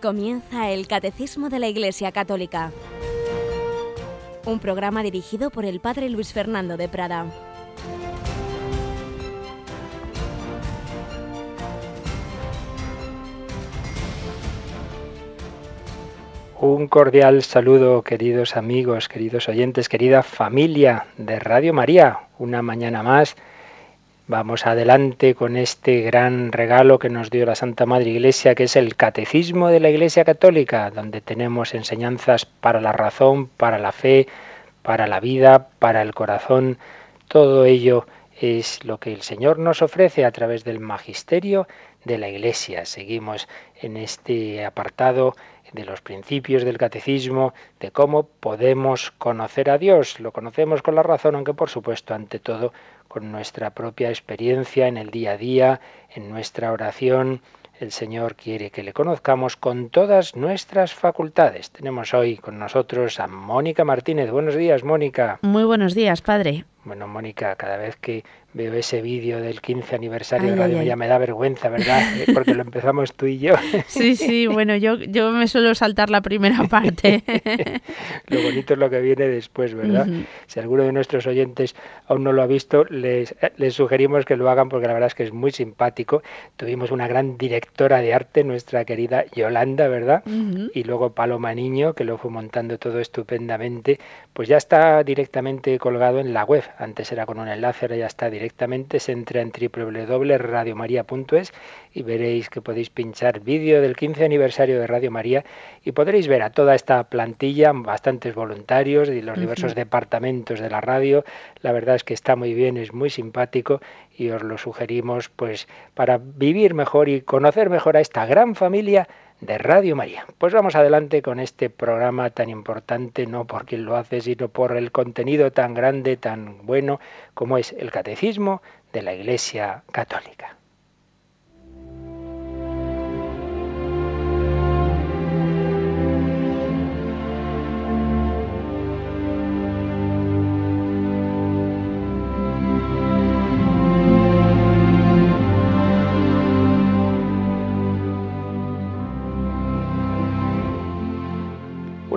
Comienza el Catecismo de la Iglesia Católica, un programa dirigido por el Padre Luis Fernando de Prada. Un cordial saludo, queridos amigos, queridos oyentes, querida familia de Radio María. Una mañana más Vamos adelante con este gran regalo que nos dio la Santa Madre Iglesia, que es el Catecismo de la Iglesia Católica, donde tenemos enseñanzas para la razón, para la fe, para la vida, para el corazón. Todo ello es lo que el Señor nos ofrece a través del magisterio de la Iglesia. Seguimos en este apartado de los principios del catecismo, de cómo podemos conocer a Dios. Lo conocemos con la razón, aunque por supuesto, ante todo, con nuestra propia experiencia en el día a día, en nuestra oración. El Señor quiere que le conozcamos con todas nuestras facultades. Tenemos hoy con nosotros a Mónica Martínez. Buenos días, Mónica. Muy buenos días, padre. Bueno, Mónica, cada vez que veo ese vídeo del 15 aniversario de Radio ya me da vergüenza, ¿verdad? Eh, porque lo empezamos tú y yo. Sí, sí, bueno, yo, yo me suelo saltar la primera parte. lo bonito es lo que viene después, ¿verdad? Si alguno de nuestros oyentes aún no lo ha visto, les, les sugerimos que lo hagan porque la verdad es que es muy simpático. Tuvimos una gran directora de arte, nuestra querida Yolanda, ¿verdad? Y luego Paloma Niño, que lo fue montando todo estupendamente. Pues ya está directamente colgado en la web. Antes era con un enlace, ahora ya está directamente directamente se entra en www.radiomaria.es y veréis que podéis pinchar vídeo del 15 aniversario de Radio María y podréis ver a toda esta plantilla, bastantes voluntarios y los diversos departamentos de la radio. La verdad es que está muy bien, es muy simpático y os lo sugerimos pues para vivir mejor y conocer mejor a esta gran familia de Radio María. Pues vamos adelante con este programa tan importante, no por quien lo hace, sino por el contenido tan grande, tan bueno como es el Catecismo de la Iglesia Católica.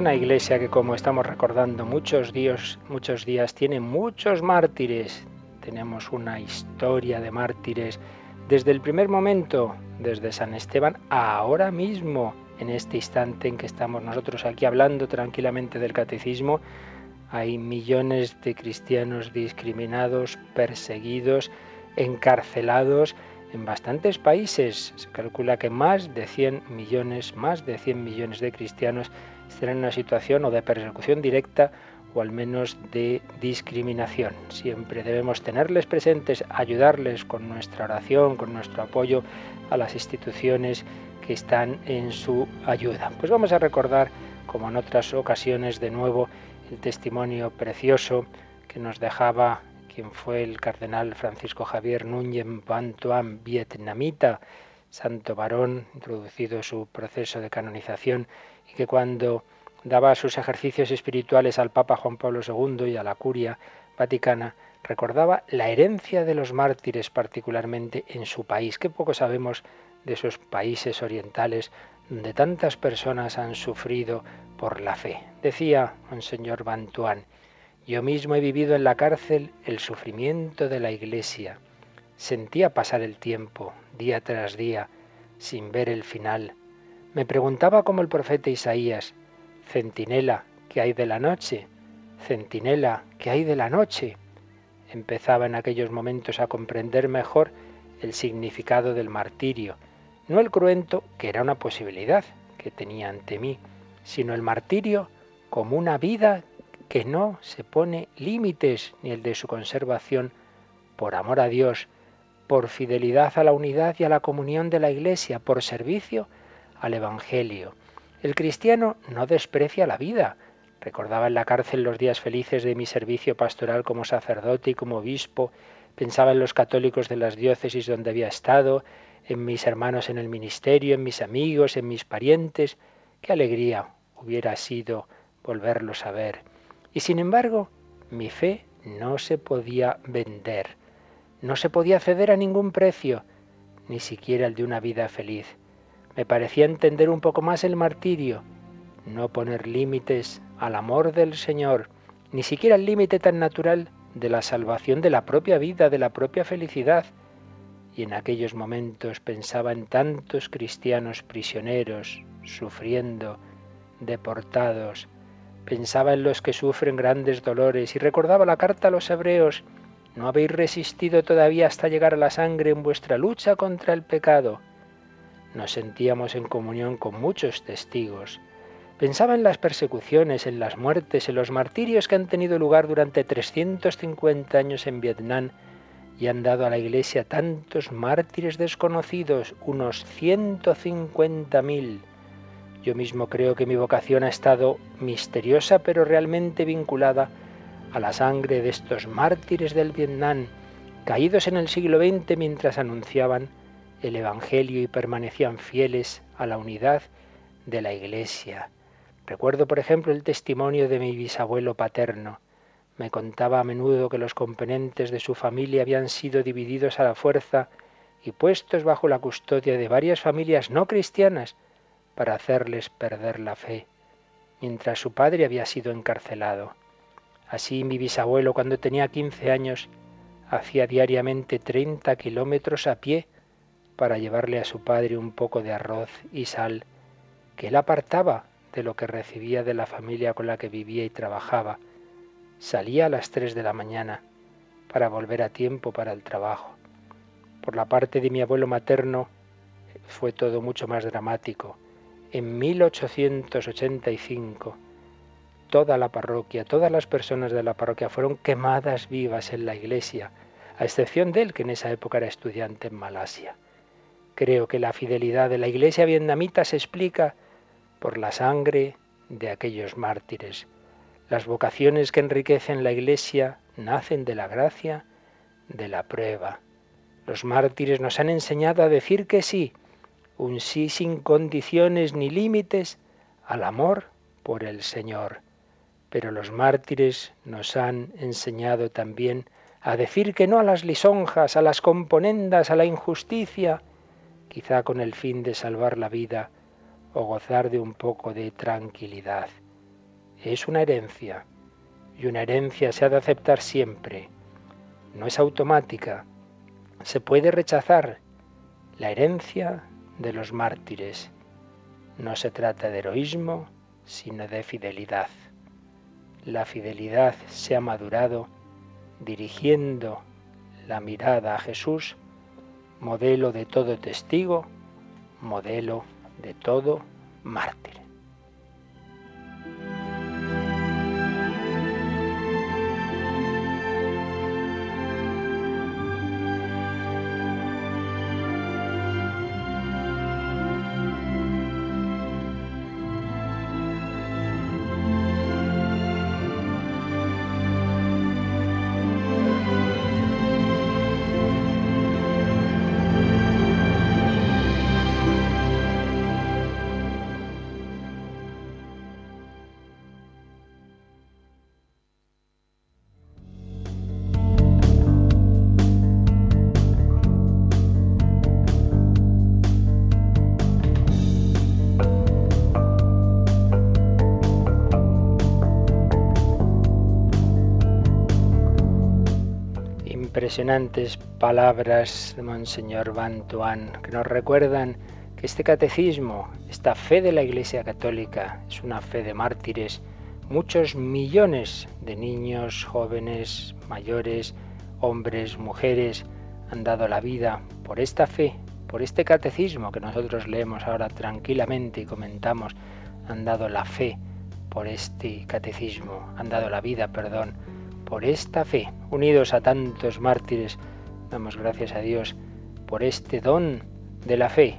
Una iglesia que como estamos recordando muchos días, muchos días tiene muchos mártires. Tenemos una historia de mártires desde el primer momento, desde San Esteban a ahora mismo, en este instante en que estamos nosotros aquí hablando tranquilamente del catecismo, hay millones de cristianos discriminados, perseguidos, encarcelados en bastantes países. Se calcula que más de 100 millones, más de 100 millones de cristianos están en una situación o de persecución directa o al menos de discriminación. Siempre debemos tenerles presentes, ayudarles con nuestra oración, con nuestro apoyo a las instituciones que están en su ayuda. Pues vamos a recordar, como en otras ocasiones, de nuevo el testimonio precioso que nos dejaba quien fue el cardenal Francisco Javier Núñez Bantuan, vietnamita, santo varón, introducido su proceso de canonización y que cuando daba sus ejercicios espirituales al Papa Juan Pablo II y a la curia vaticana, recordaba la herencia de los mártires particularmente en su país. Qué poco sabemos de esos países orientales donde tantas personas han sufrido por la fe. Decía Monseñor Bantuán, yo mismo he vivido en la cárcel el sufrimiento de la Iglesia. Sentía pasar el tiempo, día tras día, sin ver el final me preguntaba como el profeta Isaías, Centinela, ¿qué hay de la noche? Centinela, ¿qué hay de la noche? Empezaba en aquellos momentos a comprender mejor el significado del martirio, no el cruento, que era una posibilidad que tenía ante mí, sino el martirio como una vida que no se pone límites ni el de su conservación por amor a Dios, por fidelidad a la unidad y a la comunión de la Iglesia, por servicio al Evangelio. El cristiano no desprecia la vida. Recordaba en la cárcel los días felices de mi servicio pastoral como sacerdote y como obispo. Pensaba en los católicos de las diócesis donde había estado, en mis hermanos en el ministerio, en mis amigos, en mis parientes. Qué alegría hubiera sido volverlos a ver. Y sin embargo, mi fe no se podía vender. No se podía ceder a ningún precio, ni siquiera el de una vida feliz. Me parecía entender un poco más el martirio, no poner límites al amor del Señor, ni siquiera el límite tan natural de la salvación de la propia vida, de la propia felicidad. Y en aquellos momentos pensaba en tantos cristianos prisioneros, sufriendo, deportados, pensaba en los que sufren grandes dolores y recordaba la carta a los hebreos, no habéis resistido todavía hasta llegar a la sangre en vuestra lucha contra el pecado. Nos sentíamos en comunión con muchos testigos. Pensaba en las persecuciones, en las muertes, en los martirios que han tenido lugar durante 350 años en Vietnam y han dado a la Iglesia tantos mártires desconocidos, unos 150.000. Yo mismo creo que mi vocación ha estado misteriosa pero realmente vinculada a la sangre de estos mártires del Vietnam, caídos en el siglo XX mientras anunciaban el Evangelio y permanecían fieles a la unidad de la Iglesia. Recuerdo, por ejemplo, el testimonio de mi bisabuelo paterno. Me contaba a menudo que los componentes de su familia habían sido divididos a la fuerza y puestos bajo la custodia de varias familias no cristianas para hacerles perder la fe, mientras su padre había sido encarcelado. Así mi bisabuelo cuando tenía 15 años hacía diariamente 30 kilómetros a pie para llevarle a su padre un poco de arroz y sal que él apartaba de lo que recibía de la familia con la que vivía y trabajaba. Salía a las 3 de la mañana para volver a tiempo para el trabajo. Por la parte de mi abuelo materno fue todo mucho más dramático en 1885 toda la parroquia, todas las personas de la parroquia fueron quemadas vivas en la iglesia, a excepción de él, que en esa época era estudiante en Malasia. Creo que la fidelidad de la iglesia vietnamita se explica por la sangre de aquellos mártires. Las vocaciones que enriquecen la iglesia nacen de la gracia, de la prueba. Los mártires nos han enseñado a decir que sí, un sí sin condiciones ni límites al amor por el Señor. Pero los mártires nos han enseñado también a decir que no a las lisonjas, a las componendas, a la injusticia, quizá con el fin de salvar la vida o gozar de un poco de tranquilidad. Es una herencia, y una herencia se ha de aceptar siempre. No es automática, se puede rechazar. La herencia de los mártires. No se trata de heroísmo, sino de fidelidad. La fidelidad se ha madurado dirigiendo la mirada a Jesús, modelo de todo testigo, modelo de todo mártir. Impresionantes palabras de Monseñor Bantuan que nos recuerdan que este catecismo, esta fe de la Iglesia Católica, es una fe de mártires. Muchos millones de niños, jóvenes, mayores, hombres, mujeres han dado la vida por esta fe, por este catecismo que nosotros leemos ahora tranquilamente y comentamos. Han dado la fe por este catecismo, han dado la vida, perdón, por esta fe, unidos a tantos mártires, damos gracias a Dios por este don de la fe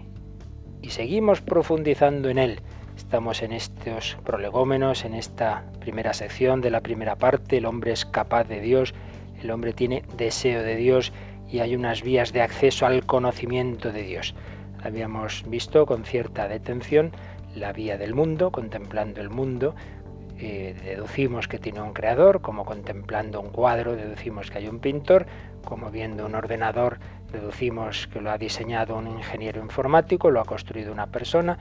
y seguimos profundizando en él. Estamos en estos prolegómenos, en esta primera sección de la primera parte, el hombre es capaz de Dios, el hombre tiene deseo de Dios y hay unas vías de acceso al conocimiento de Dios. Habíamos visto con cierta detención la vía del mundo, contemplando el mundo, eh, deducimos que tiene un creador, como contemplando un cuadro deducimos que hay un pintor, como viendo un ordenador Deducimos que lo ha diseñado un ingeniero informático, lo ha construido una persona.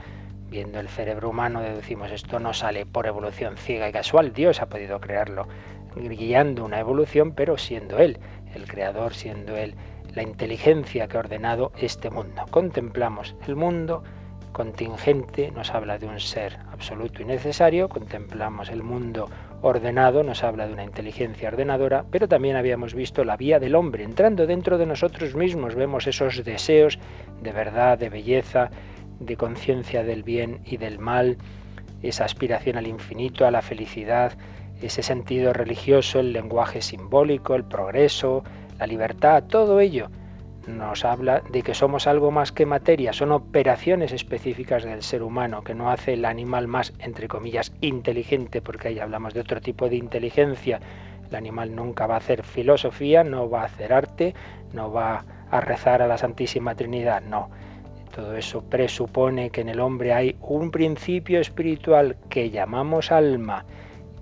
Viendo el cerebro humano, deducimos esto no sale por evolución ciega y casual. Dios ha podido crearlo guiando una evolución, pero siendo Él el creador, siendo Él la inteligencia que ha ordenado este mundo. Contemplamos el mundo contingente, nos habla de un ser absoluto y necesario, contemplamos el mundo ordenado, nos habla de una inteligencia ordenadora, pero también habíamos visto la vía del hombre, entrando dentro de nosotros mismos, vemos esos deseos de verdad, de belleza, de conciencia del bien y del mal, esa aspiración al infinito, a la felicidad, ese sentido religioso, el lenguaje simbólico, el progreso, la libertad, todo ello nos habla de que somos algo más que materia, son operaciones específicas del ser humano, que no hace el animal más, entre comillas, inteligente, porque ahí hablamos de otro tipo de inteligencia. El animal nunca va a hacer filosofía, no va a hacer arte, no va a rezar a la Santísima Trinidad, no. Todo eso presupone que en el hombre hay un principio espiritual que llamamos alma.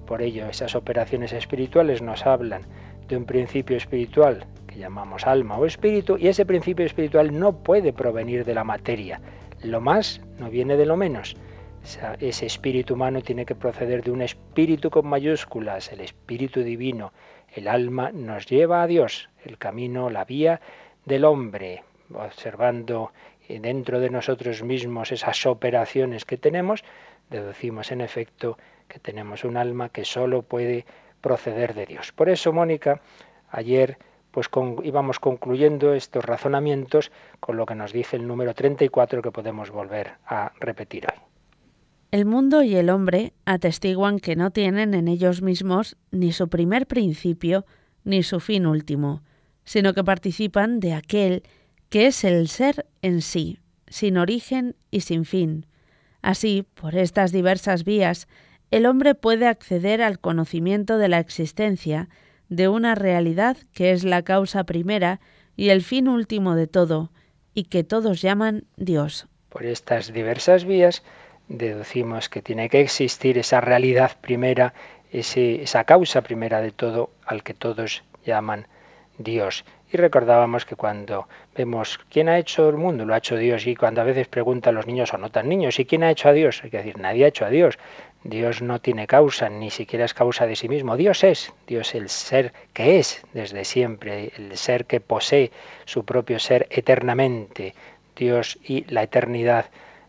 Por ello, esas operaciones espirituales nos hablan de un principio espiritual llamamos alma o espíritu, y ese principio espiritual no puede provenir de la materia. Lo más no viene de lo menos. ese espíritu humano tiene que proceder de un espíritu con mayúsculas, el espíritu divino. El alma nos lleva a Dios, el camino, la vía del hombre, observando dentro de nosotros mismos esas operaciones que tenemos, deducimos en efecto que tenemos un alma que solo puede proceder de Dios. Por eso, Mónica, ayer pues íbamos concluyendo estos razonamientos con lo que nos dice el número 34 que podemos volver a repetir hoy. El mundo y el hombre atestiguan que no tienen en ellos mismos ni su primer principio ni su fin último, sino que participan de aquel que es el ser en sí, sin origen y sin fin. Así, por estas diversas vías, el hombre puede acceder al conocimiento de la existencia, de una realidad que es la causa primera y el fin último de todo, y que todos llaman Dios. Por estas diversas vías deducimos que tiene que existir esa realidad primera, esa causa primera de todo al que todos llaman Dios. Y recordábamos que cuando vemos quién ha hecho el mundo, lo ha hecho Dios, y cuando a veces preguntan los niños o no tan niños, ¿y quién ha hecho a Dios? Hay que decir, nadie ha hecho a Dios. Dios no tiene causa, ni siquiera es causa de sí mismo. Dios es, Dios el ser que es desde siempre, el ser que posee su propio ser eternamente. Dios y la eternidad,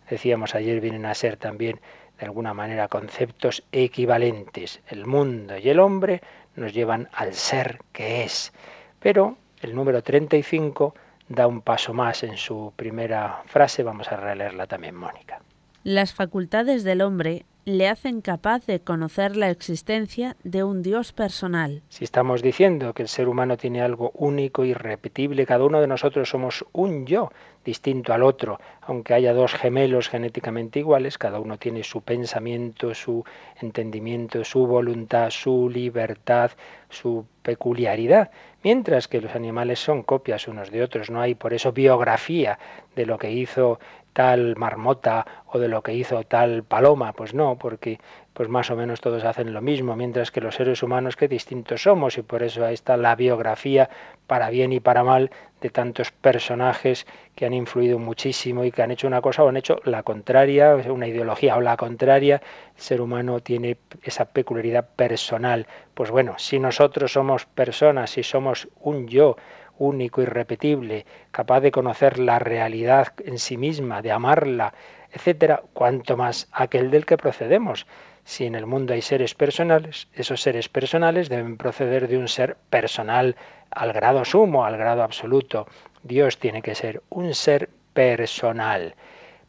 decíamos ayer, vienen a ser también de alguna manera conceptos equivalentes. El mundo y el hombre nos llevan al ser que es. Pero el número 35 da un paso más en su primera frase, vamos a releerla también, Mónica. Las facultades del hombre le hacen capaz de conocer la existencia de un Dios personal. Si estamos diciendo que el ser humano tiene algo único, irrepetible, cada uno de nosotros somos un yo distinto al otro, aunque haya dos gemelos genéticamente iguales, cada uno tiene su pensamiento, su entendimiento, su voluntad, su libertad, su peculiaridad, mientras que los animales son copias unos de otros, no hay por eso biografía de lo que hizo tal marmota o de lo que hizo tal paloma, pues no, porque pues más o menos todos hacen lo mismo, mientras que los seres humanos que distintos somos y por eso ahí está la biografía para bien y para mal de tantos personajes que han influido muchísimo y que han hecho una cosa o han hecho la contraria, una ideología o la contraria, el ser humano tiene esa peculiaridad personal. Pues bueno, si nosotros somos personas, si somos un yo, único, irrepetible, capaz de conocer la realidad en sí misma, de amarla, etcétera, cuanto más aquel del que procedemos. Si en el mundo hay seres personales, esos seres personales deben proceder de un ser personal al grado sumo, al grado absoluto. Dios tiene que ser un ser personal.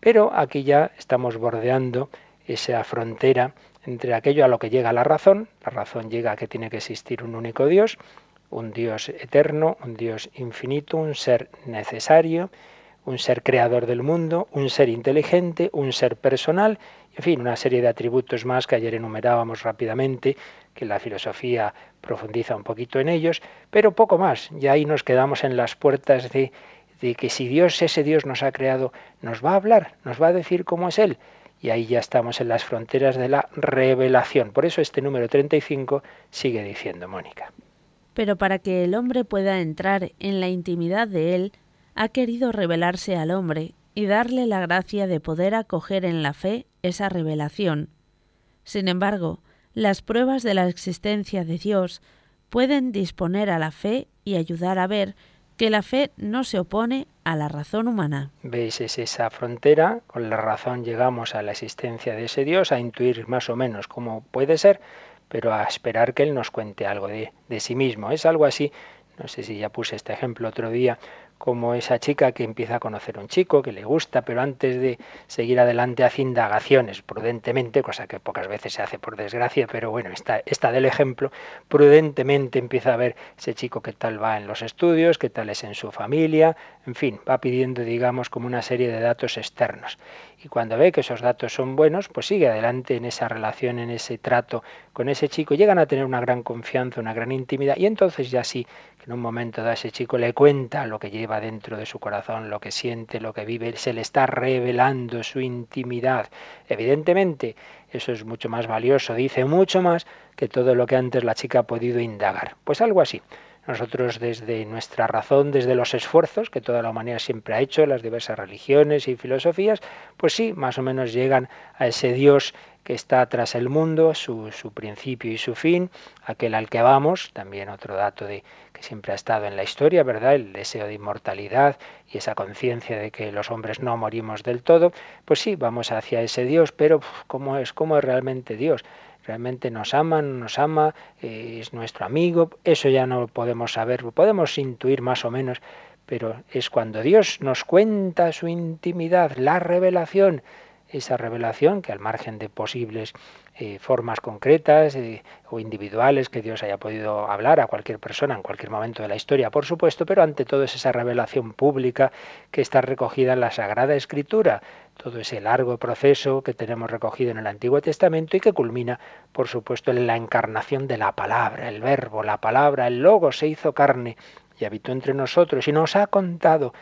Pero aquí ya estamos bordeando esa frontera entre aquello a lo que llega la razón, la razón llega a que tiene que existir un único Dios, un Dios eterno, un Dios infinito, un ser necesario, un ser creador del mundo, un ser inteligente, un ser personal, en fin, una serie de atributos más que ayer enumerábamos rápidamente, que la filosofía profundiza un poquito en ellos, pero poco más. Ya ahí nos quedamos en las puertas de, de que si Dios, ese Dios nos ha creado, nos va a hablar, nos va a decir cómo es Él. Y ahí ya estamos en las fronteras de la revelación. Por eso este número 35 sigue diciendo Mónica. Pero para que el hombre pueda entrar en la intimidad de Él, ha querido revelarse al hombre y darle la gracia de poder acoger en la fe esa revelación. Sin embargo, las pruebas de la existencia de Dios pueden disponer a la fe y ayudar a ver que la fe no se opone a la razón humana. ¿Veis? Es esa frontera, con la razón llegamos a la existencia de ese Dios, a intuir más o menos cómo puede ser, pero a esperar que Él nos cuente algo de, de sí mismo. Es algo así, no sé si ya puse este ejemplo otro día, como esa chica que empieza a conocer a un chico que le gusta, pero antes de seguir adelante hace indagaciones prudentemente, cosa que pocas veces se hace por desgracia, pero bueno, está, está del ejemplo, prudentemente empieza a ver ese chico qué tal va en los estudios, qué tal es en su familia, en fin, va pidiendo, digamos, como una serie de datos externos. Y cuando ve que esos datos son buenos, pues sigue adelante en esa relación, en ese trato con ese chico, llegan a tener una gran confianza, una gran intimidad, y entonces ya sí, que en un momento da ese chico le cuenta lo que lleva dentro de su corazón, lo que siente, lo que vive, se le está revelando su intimidad. Evidentemente, eso es mucho más valioso, dice mucho más que todo lo que antes la chica ha podido indagar. Pues algo así. Nosotros desde nuestra razón, desde los esfuerzos que toda la humanidad siempre ha hecho, las diversas religiones y filosofías, pues sí, más o menos llegan a ese Dios que está tras el mundo, su, su, principio y su fin, aquel al que vamos, también otro dato de que siempre ha estado en la historia, ¿verdad? El deseo de inmortalidad y esa conciencia de que los hombres no morimos del todo, pues sí, vamos hacia ese Dios, pero ¿cómo es? ¿Cómo es realmente Dios? Realmente nos ama, no nos ama, eh, es nuestro amigo, eso ya no lo podemos saber, podemos intuir más o menos, pero es cuando Dios nos cuenta su intimidad, la revelación, esa revelación que al margen de posibles eh, formas concretas eh, o individuales que Dios haya podido hablar a cualquier persona en cualquier momento de la historia, por supuesto, pero ante todo es esa revelación pública que está recogida en la Sagrada Escritura, todo ese largo proceso que tenemos recogido en el Antiguo Testamento y que culmina, por supuesto, en la encarnación de la palabra, el verbo, la palabra, el logo se hizo carne y habitó entre nosotros y nos ha contado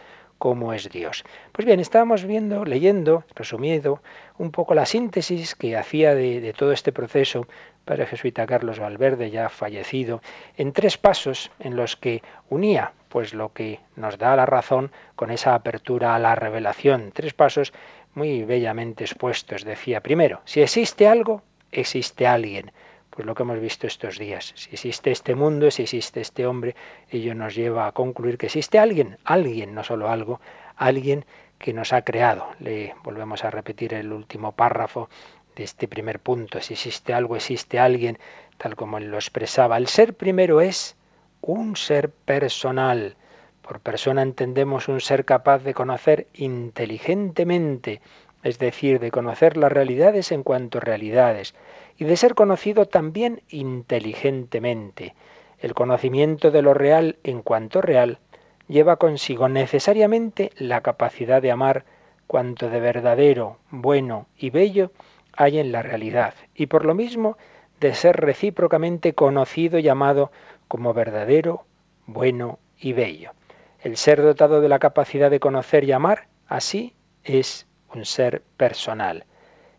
cómo es Dios. Pues bien, estábamos viendo, leyendo, resumiendo un poco la síntesis que hacía de, todo este proceso para jesuita Carlos Valverde, ya fallecido, en tres pasos en los que unía pues lo que nos da la razón con esa apertura a la revelación. Tres pasos muy bellamente expuestos. Decía, primero, si existe algo, existe alguien pues lo que hemos visto estos días. Si existe este mundo, si existe este hombre, ello nos lleva a concluir que existe alguien, alguien, no solo algo, alguien que nos ha creado. Le volvemos a repetir el último párrafo de este primer punto. Si existe algo, existe alguien, tal como él lo expresaba. El ser primero es un ser personal. Por persona entendemos un ser capaz de conocer inteligentemente, es decir, de conocer las realidades en cuanto realidades y de ser conocido también inteligentemente. El conocimiento de lo real en cuanto real lleva consigo necesariamente la capacidad de amar cuanto de verdadero, bueno y bello hay en la realidad, y por lo mismo de ser recíprocamente conocido y amado como verdadero, bueno y bello. El ser dotado de la capacidad de conocer y amar, así es un ser personal.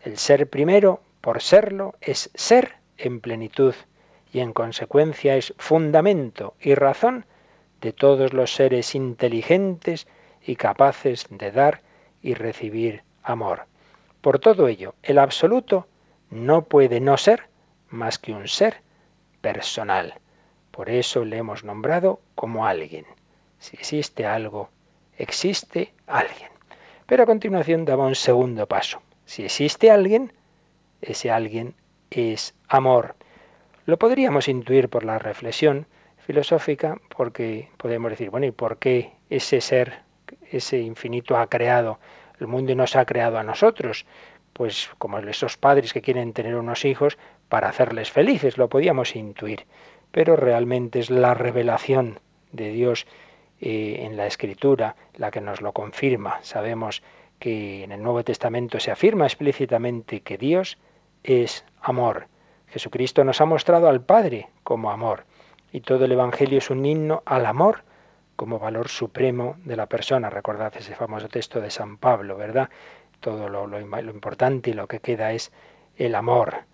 El ser primero por serlo es ser en plenitud y en consecuencia es fundamento y razón de todos los seres inteligentes y capaces de dar y recibir amor. Por todo ello, el absoluto no puede no ser más que un ser personal. Por eso le hemos nombrado como alguien. Si existe algo, existe alguien. Pero a continuación daba un segundo paso. Si existe alguien, ese alguien es amor. Lo podríamos intuir por la reflexión filosófica, porque podemos decir, bueno, ¿y por qué ese ser, ese infinito ha creado el mundo y nos ha creado a nosotros? Pues como esos padres que quieren tener unos hijos para hacerles felices, lo podíamos intuir. Pero realmente es la revelación de Dios eh, en la Escritura la que nos lo confirma. Sabemos que en el Nuevo Testamento se afirma explícitamente que Dios es amor. Jesucristo nos ha mostrado al Padre como amor y todo el Evangelio es un himno al amor como valor supremo de la persona. Recordad ese famoso texto de San Pablo, ¿verdad? Todo lo, lo, importante y lo que queda es el amor.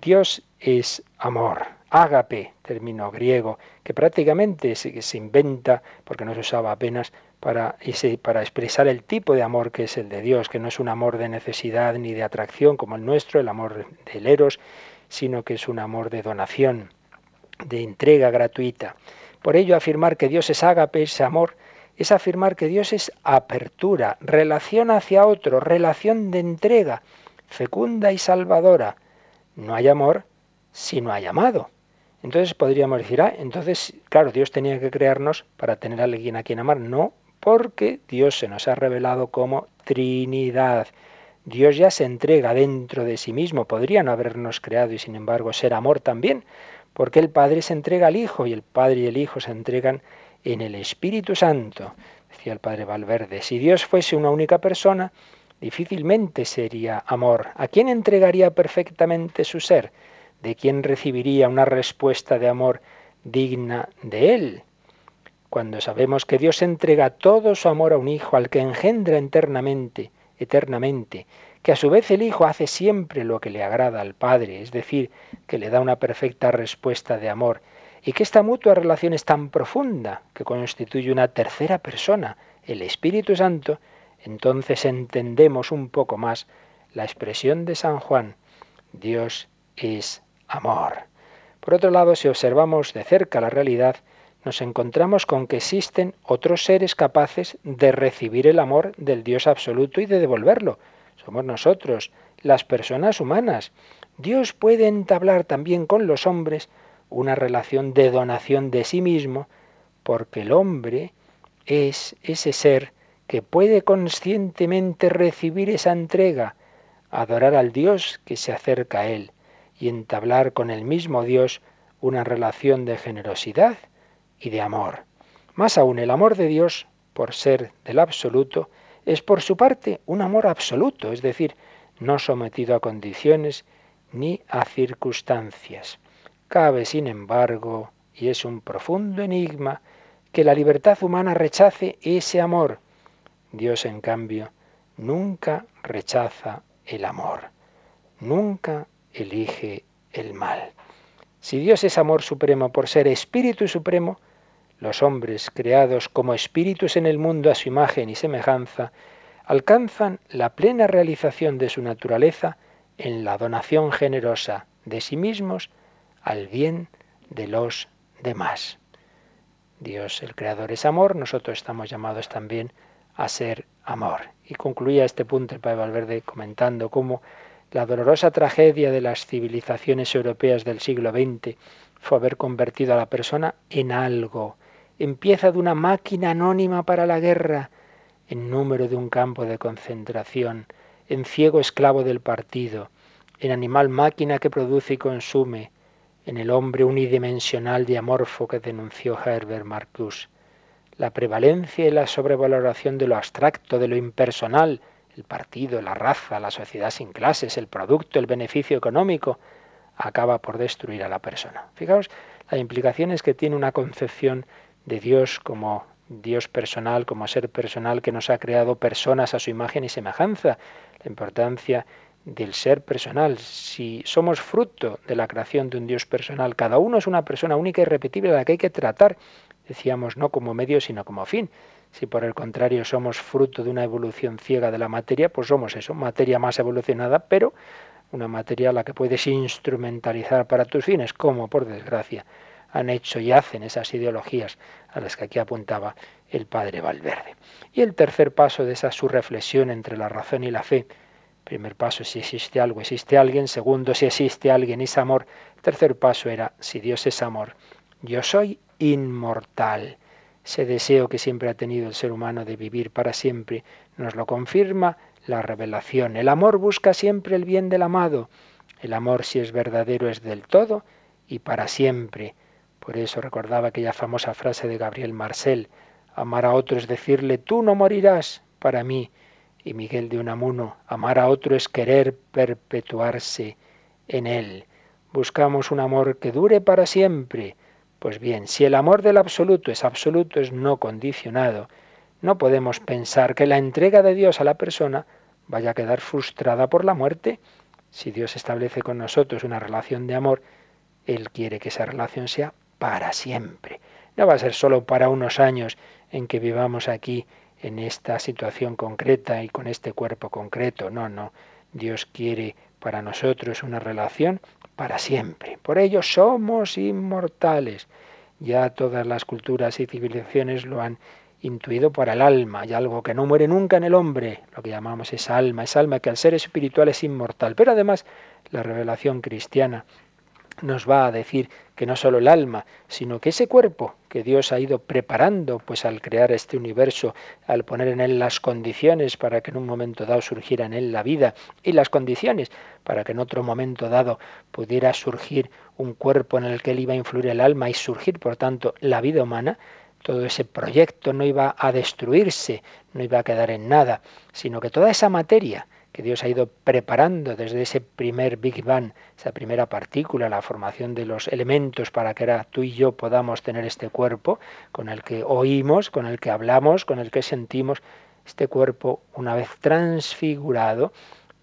Dios es amor. ágape, término griego, que prácticamente se, se inventa, porque no se usaba apenas, para, para expresar el tipo de amor que es el de Dios, que no es un amor de necesidad ni de atracción como el nuestro, el amor del eros, sino que es un amor de donación, de entrega gratuita. Por ello, afirmar que Dios es ágape, ese amor, es afirmar que Dios es apertura, relación hacia otro, relación de entrega, fecunda y salvadora. No hay amor si no hay amado. Entonces podríamos decir, ah, entonces, claro, Dios tenía que crearnos para tener a alguien a quien amar. No, porque Dios se nos ha revelado como Trinidad. Dios ya se entrega dentro de sí mismo. Podría no habernos creado y sin embargo ser amor también, porque el Padre se entrega al Hijo y el Padre y el Hijo se entregan en el Espíritu Santo. Decía el Padre Valverde, si Dios fuese una única persona, difícilmente sería amor. ¿A quién entregaría perfectamente su ser? ¿De quién recibiría una respuesta de amor digna de Él? Cuando sabemos que Dios entrega todo su amor a un Hijo al que engendra eternamente, eternamente, que a su vez el Hijo hace siempre lo que le agrada al Padre, es decir, que le da una perfecta respuesta de amor, y que esta mutua relación es tan profunda que constituye una tercera persona, el Espíritu Santo, entonces entendemos un poco más la expresión de San Juan, Dios es amor. Por otro lado, si observamos de cerca la realidad, nos encontramos con que existen otros seres capaces de recibir el amor del Dios absoluto y de devolverlo. Somos nosotros, las personas humanas. Dios puede entablar también con los hombres una relación de donación de sí mismo, porque el hombre es ese ser que puede conscientemente recibir esa entrega, adorar al Dios que se acerca a él y entablar con el mismo Dios una relación de generosidad y de amor. Más aún, el amor de Dios, por ser del absoluto, es por su parte un amor absoluto, es decir, no sometido a condiciones ni a circunstancias. Cabe, sin embargo, y es un profundo enigma, que la libertad humana rechace ese amor. Dios, en cambio, nunca rechaza el amor, nunca elige el mal. Si Dios es amor supremo por ser espíritu supremo, los hombres, creados como espíritus en el mundo a su imagen y semejanza, alcanzan la plena realización de su naturaleza en la donación generosa de sí mismos al bien de los demás. Dios el Creador es amor, nosotros estamos llamados también a ser amor. Y concluía este punto el Padre Valverde comentando cómo la dolorosa tragedia de las civilizaciones europeas del siglo XX fue haber convertido a la persona en algo, empieza de una máquina anónima para la guerra, en número de un campo de concentración, en ciego esclavo del partido, en animal máquina que produce y consume, en el hombre unidimensional diamorfo que denunció Herbert Marcuse. La prevalencia y la sobrevaloración de lo abstracto, de lo impersonal, el partido, la raza, la sociedad sin clases, el producto, el beneficio económico, acaba por destruir a la persona. Fijaos las implicaciones que tiene una concepción de Dios como Dios personal, como ser personal que nos ha creado personas a su imagen y semejanza, la importancia del ser personal. Si somos fruto de la creación de un Dios personal, cada uno es una persona única y repetible a la que hay que tratar, decíamos, no como medio, sino como fin. Si por el contrario somos fruto de una evolución ciega de la materia, pues somos eso, materia más evolucionada, pero una materia a la que puedes instrumentalizar para tus fines, como por desgracia han hecho y hacen esas ideologías a las que aquí apuntaba el padre Valverde. Y el tercer paso de esa su reflexión entre la razón y la fe, primer paso si existe algo, existe alguien, segundo si existe alguien es amor, tercer paso era si Dios es amor, yo soy inmortal. Ese deseo que siempre ha tenido el ser humano de vivir para siempre nos lo confirma la revelación. El amor busca siempre el bien del amado. El amor, si es verdadero, es del todo y para siempre. Por eso recordaba aquella famosa frase de Gabriel Marcel, amar a otro es decirle, tú no morirás para mí. Y Miguel de Unamuno, amar a otro es querer perpetuarse en él. Buscamos un amor que dure para siempre. Pues bien, si el amor del absoluto es absoluto, es no condicionado, no podemos pensar que la entrega de Dios a la persona vaya a quedar frustrada por la muerte. Si Dios establece con nosotros una relación de amor, Él quiere que esa relación sea para siempre. No va a ser solo para unos años en que vivamos aquí en esta situación concreta y con este cuerpo concreto. No, no. Dios quiere para nosotros una relación para siempre. Por ello somos inmortales. Ya todas las culturas y civilizaciones lo han intuido por el alma, y algo que no muere nunca en el hombre, lo que llamamos esa alma, esa alma que al ser espiritual es inmortal. Pero además la revelación cristiana nos va a decir que no solo el alma, sino que ese cuerpo que Dios ha ido preparando, pues al crear este universo, al poner en él las condiciones para que en un momento dado surgiera en él la vida y las condiciones para que en otro momento dado pudiera surgir un cuerpo en el que él iba a influir el alma y surgir, por tanto, la vida humana, todo ese proyecto no iba a destruirse, no iba a quedar en nada, sino que toda esa materia que Dios ha ido preparando desde ese primer Big Bang, esa primera partícula, la formación de los elementos para que ahora tú y yo podamos tener este cuerpo con el que oímos, con el que hablamos, con el que sentimos, este cuerpo, una vez transfigurado,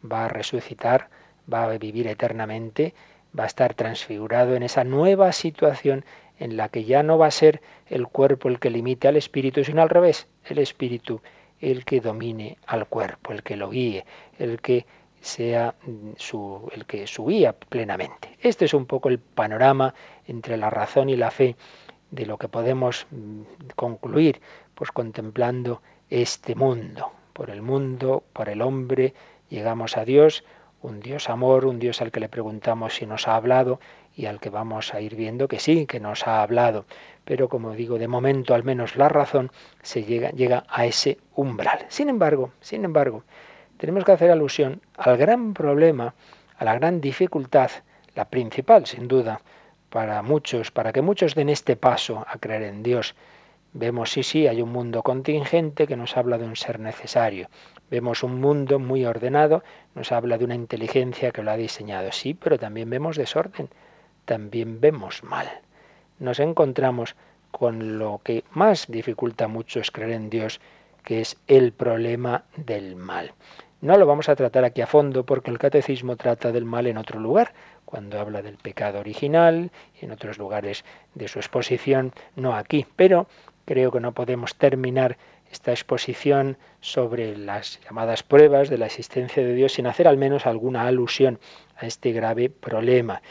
va a resucitar, va a vivir eternamente, va a estar transfigurado en esa nueva situación en la que ya no va a ser el cuerpo el que limite al espíritu, sino al revés, el espíritu el que domine al cuerpo, el que lo guíe, el que sea su, el que su guía plenamente. Este es un poco el panorama entre la razón y la fe de lo que podemos mm, concluir, pues contemplando este mundo. Por el mundo, por el hombre, llegamos a Dios, un Dios amor, un Dios al que le preguntamos si nos ha hablado y al que vamos a ir viendo que sí, que nos ha hablado. Pero como digo, de momento al menos la razón se llega, llega a ese umbral. Sin embargo, sin embargo, tenemos que hacer alusión al gran problema, a la gran dificultad, la principal sin duda, para muchos, para que muchos den este paso a creer en Dios. Vemos, sí, sí, hay un mundo contingente que nos habla de un ser necesario. Vemos un mundo muy ordenado, nos habla de una inteligencia que lo ha diseñado, sí, pero también vemos desorden, también vemos mal. Nos encontramos con lo que más dificulta mucho es creer en Dios, que es el problema del mal. No lo vamos a tratar aquí a fondo porque el catecismo trata del mal en otro lugar, cuando habla del pecado original y en otros lugares de su exposición, no aquí. Pero creo que no podemos terminar esta exposición sobre las llamadas pruebas de la existencia de Dios sin hacer al menos alguna alusión a este grave problema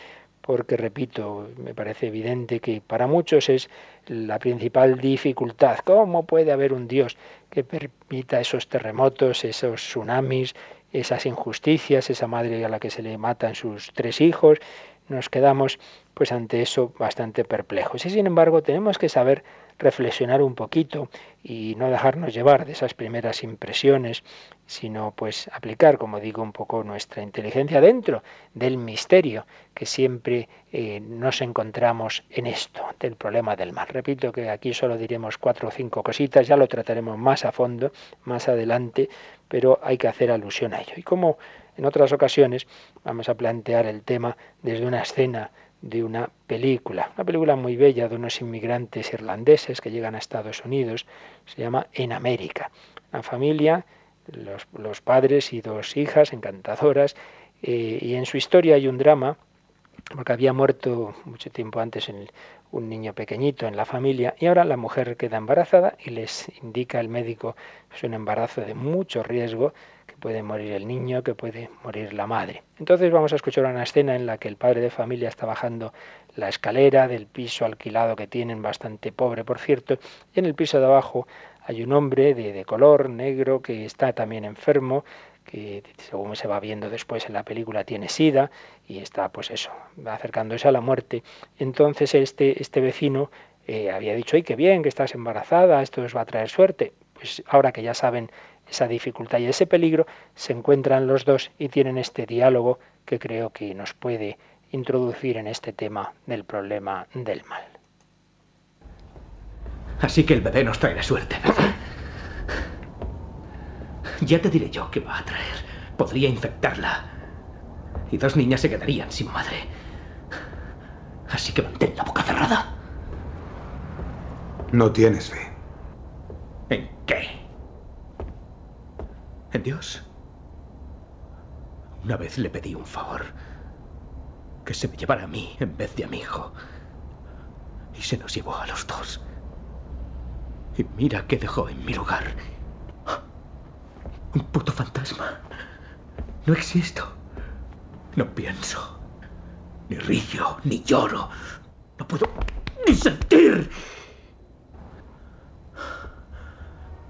porque, repito, me parece evidente que para muchos es la principal dificultad. ¿Cómo puede haber un Dios que permita esos terremotos, esos tsunamis, esas injusticias, esa madre a la que se le matan sus tres hijos? Nos quedamos pues ante eso bastante perplejos. Y sin embargo tenemos que saber reflexionar un poquito y no dejarnos llevar de esas primeras impresiones, sino pues aplicar, como digo, un poco nuestra inteligencia dentro del misterio que siempre eh, nos encontramos en esto, del problema del mal. Repito que aquí solo diremos cuatro o cinco cositas, ya lo trataremos más a fondo más adelante, pero hay que hacer alusión a ello. Y como en otras ocasiones vamos a plantear el tema desde una escena de una película, una película muy bella de unos inmigrantes irlandeses que llegan a Estados Unidos, se llama En América. La familia, los, padres y dos hijas encantadoras, eh, y en su historia hay un drama, porque había muerto mucho tiempo antes un niño pequeñito en la familia, y ahora la mujer queda embarazada y les indica el médico es un embarazo de mucho riesgo, puede morir el niño, que puede morir la madre. Entonces vamos a escuchar una escena en la que el padre de familia está bajando la escalera del piso alquilado que tienen, bastante pobre por cierto, y en el piso de abajo hay un hombre de, de color negro que está también enfermo, que según se va viendo después en la película tiene sida y está pues eso, va acercándose a la muerte. Entonces este, este vecino eh, había dicho, ¡ay, qué bien, que estás embarazada, esto os va a traer suerte! Pues ahora que ya saben esa dificultad y ese peligro, se encuentran los dos y tienen este diálogo que creo que nos puede introducir en este tema del problema del mal. Así que el bebé nos traerá suerte, ¿verdad? Ya te diré yo qué va a traer. Podría infectarla. Y dos niñas se quedarían sin madre. Así que mantén la boca cerrada. No tienes fe. ¿En qué? ¿En Dios? Una vez le pedí un favor. que se me llevara a mí en vez de a mi hijo. Y se nos llevó a los dos. Y mira qué dejó en mi lugar. Un puto fantasma. No existo. No pienso. Ni río, ni lloro. No puedo ni sentir.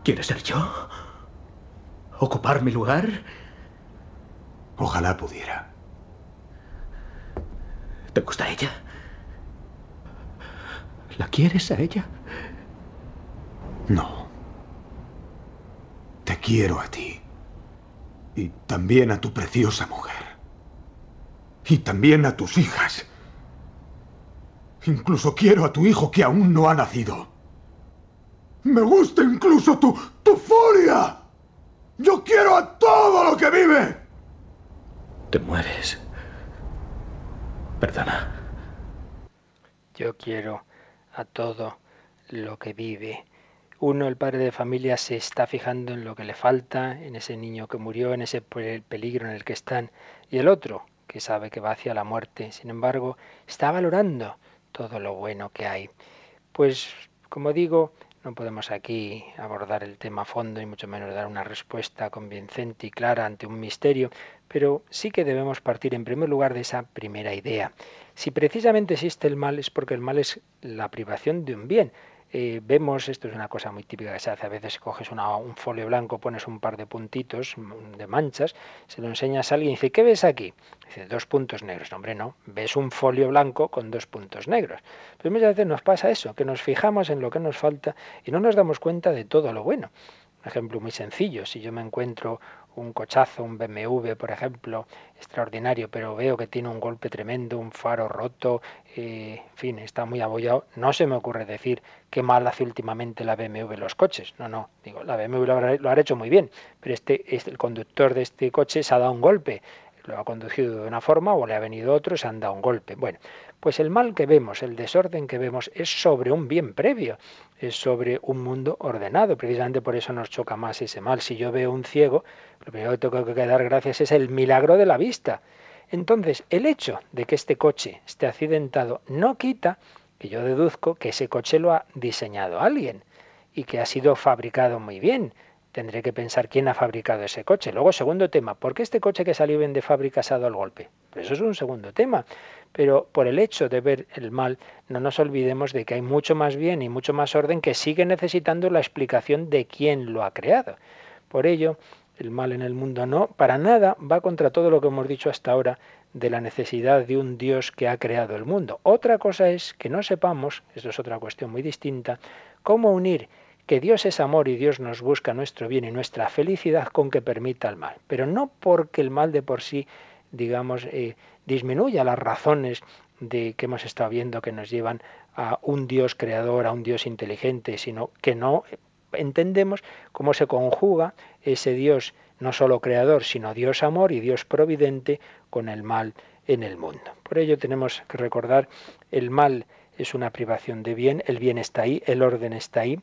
¿Quieres ser yo? ¿Ocupar mi lugar? Ojalá pudiera. ¿Te gusta ella? ¿La quieres a ella? No. Te quiero a ti. Y también a tu preciosa mujer. Y también a tus hijas. Incluso quiero a tu hijo que aún no ha nacido. Me gusta incluso tu, tu furia. Yo quiero a todo lo que vive. Te mueres. Perdona. Yo quiero a todo lo que vive. Uno, el padre de familia, se está fijando en lo que le falta, en ese niño que murió, en ese peligro en el que están. Y el otro, que sabe que va hacia la muerte, sin embargo, está valorando todo lo bueno que hay. Pues, como digo, no podemos aquí abordar el tema a fondo y mucho menos dar una respuesta convincente y clara ante un misterio, pero sí que debemos partir en primer lugar de esa primera idea. Si precisamente existe el mal es porque el mal es la privación de un bien, eh, vemos, esto es una cosa muy típica que se hace, a veces coges un folio blanco, pones un par de puntitos, mm, de manchas, se lo enseñas a alguien y dice, ¿qué ves aquí? Dice, dos puntos negros. hombre, no, ves un folio blanco con dos puntos negros. Pues muchas veces nos pasa eso, que nos fijamos en lo que nos falta y no nos damos cuenta de todo lo bueno. Un ejemplo muy sencillo, si yo me encuentro un cochazo, un BMW, por ejemplo, extraordinario, pero veo que tiene un golpe tremendo, un faro roto, eh, en fin, está muy abollado, no se me ocurre decir qué mal hace últimamente la BMW los coches. No, no, digo, la BMW lo habrá, lo hecho muy bien, pero este, este, el conductor de este coche se ha dado un golpe, lo ha conducido de una forma o le ha venido otro, se han dado un golpe. Bueno, pues el mal que vemos, el desorden que vemos, es sobre un bien previo, es sobre un mundo ordenado. Precisamente por eso nos choca más ese mal. Si yo veo un ciego, lo primero que tengo que dar gracias es el milagro de la vista. Entonces, el hecho de que este coche esté accidentado no quita que yo deduzco que ese coche lo ha diseñado alguien y que ha sido fabricado muy bien. Tendré que pensar quién ha fabricado ese coche. Luego, segundo tema, ¿por qué este coche que salió bien de fábrica ha dado el golpe? Pues eso es un segundo tema. Pero por el hecho de ver el mal, no nos olvidemos de que hay mucho más bien y mucho más orden que sigue necesitando la explicación de quién lo ha creado. Por ello, el mal en el mundo no, para nada va contra todo lo que hemos dicho hasta ahora de la necesidad de un Dios que ha creado el mundo. Otra cosa es que no sepamos, esto es otra cuestión muy distinta, cómo unir que Dios es amor y Dios nos busca nuestro bien y nuestra felicidad con que permita el mal. Pero no porque el mal de por sí, digamos, eh, disminuya las razones de que hemos estado viendo que nos llevan a un Dios creador, a un Dios inteligente, sino que no entendemos cómo se conjuga ese Dios no solo creador, sino Dios amor y Dios providente con el mal en el mundo. Por ello tenemos que recordar el mal es una privación de bien, el bien está ahí, el orden está ahí.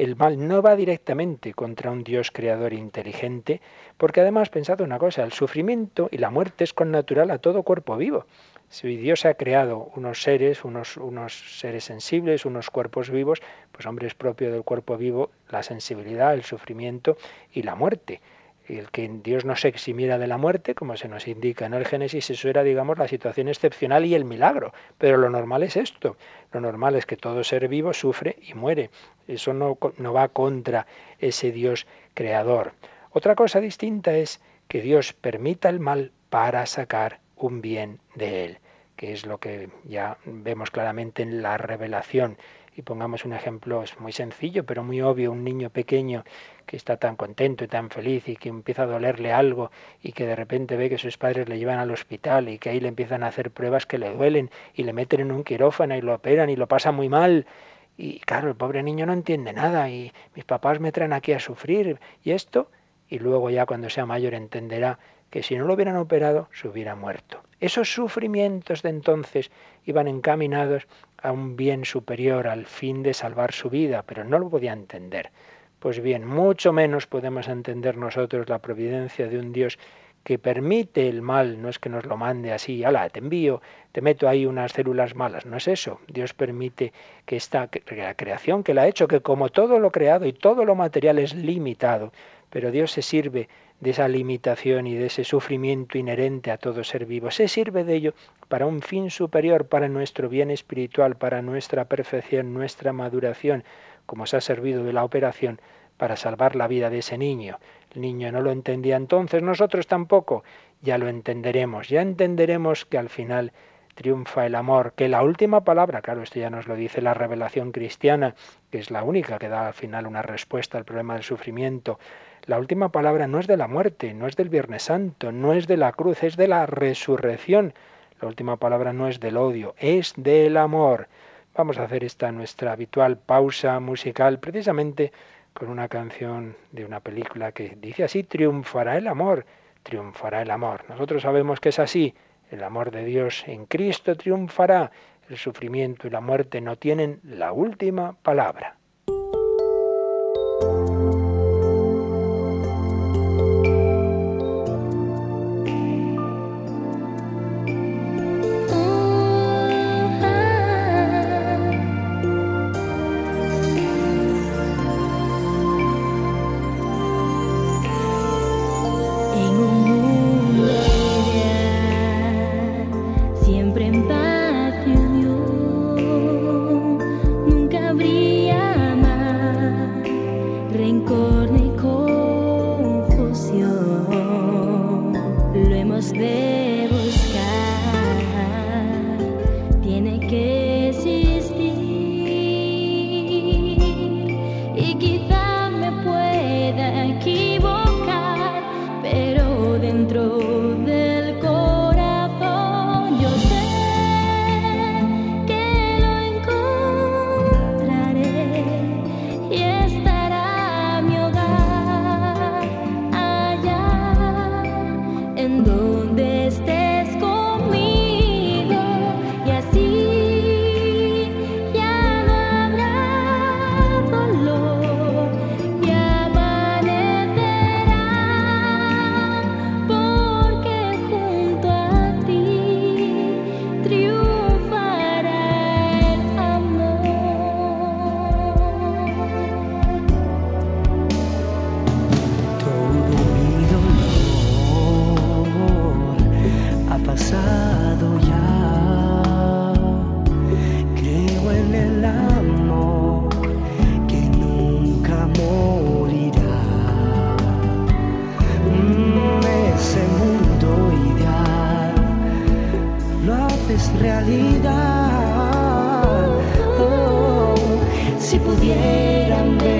El mal no va directamente contra un Dios creador inteligente, porque además pensad una cosa, el sufrimiento y la muerte es con natural a todo cuerpo vivo. Si Dios ha creado unos seres, unos, unos seres sensibles, unos cuerpos vivos, pues hombre es propio del cuerpo vivo la sensibilidad, el sufrimiento y la muerte el que Dios no se eximiera de la muerte, como se nos indica en el Génesis, eso era, digamos, la situación excepcional y el milagro. Pero lo normal es esto. Lo normal es que todo ser vivo sufre y muere. Eso no, no va contra ese Dios creador. Otra cosa distinta es que Dios permita el mal para sacar un bien de él, que es lo que ya vemos claramente en la revelación y pongamos un ejemplo muy sencillo, pero muy obvio, un niño pequeño que está tan contento y tan feliz y que empieza a dolerle algo y que de repente ve que sus padres le llevan al hospital y que ahí le empiezan a hacer pruebas que le duelen y le meten en un quirófano y lo operan y lo pasa muy mal. Y claro, el pobre niño no entiende nada y mis papás me traen aquí a sufrir y esto, y luego ya cuando sea mayor entenderá que si no lo hubieran operado se hubiera muerto. Esos sufrimientos de entonces iban encaminados a un bien superior, al fin de salvar su vida, pero no lo podía entender. Pues bien, mucho menos podemos entender nosotros la providencia de un Dios que permite el mal, no es que nos lo mande así, ala, te envío, te meto ahí unas células malas, no es eso. Dios permite que esta la creación que la ha hecho, que como todo lo creado y todo lo material es limitado, pero Dios se sirve de esa limitación y de ese sufrimiento inherente a todo ser vivo. Se sirve de ello para un fin superior, para nuestro bien espiritual, para nuestra perfección, nuestra maduración, como se ha servido de la operación para salvar la vida de ese niño. El niño no lo entendía entonces, nosotros tampoco. Ya lo entenderemos, ya entenderemos que al final triunfa el amor, que la última palabra, claro, esto ya nos lo dice la revelación cristiana, que es la única que da al final una respuesta al problema del sufrimiento, la última palabra no es de la muerte, no es del Viernes Santo, no es de la cruz, es de la resurrección. La última palabra no es del odio, es del amor. Vamos a hacer esta nuestra habitual pausa musical precisamente con una canción de una película que dice así, triunfará el amor, triunfará el amor. Nosotros sabemos que es así, el amor de Dios en Cristo triunfará, el sufrimiento y la muerte no tienen la última palabra. si pudieran ver.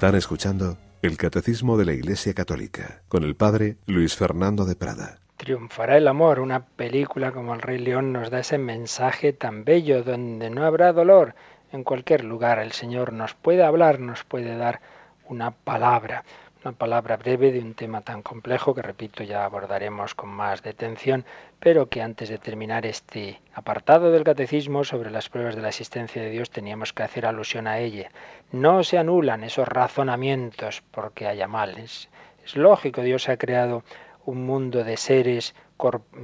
Están escuchando el Catecismo de la Iglesia Católica con el Padre Luis Fernando de Prada. Triunfará el amor, una película como El Rey León nos da ese mensaje tan bello donde no habrá dolor. En cualquier lugar el Señor nos puede hablar, nos puede dar una palabra una palabra breve de un tema tan complejo que, repito, ya abordaremos con más detención, pero que antes de terminar este apartado del catecismo sobre las pruebas de la existencia de Dios teníamos que hacer alusión a ella. No se anulan esos razonamientos porque haya males. Es lógico, Dios ha creado un mundo de seres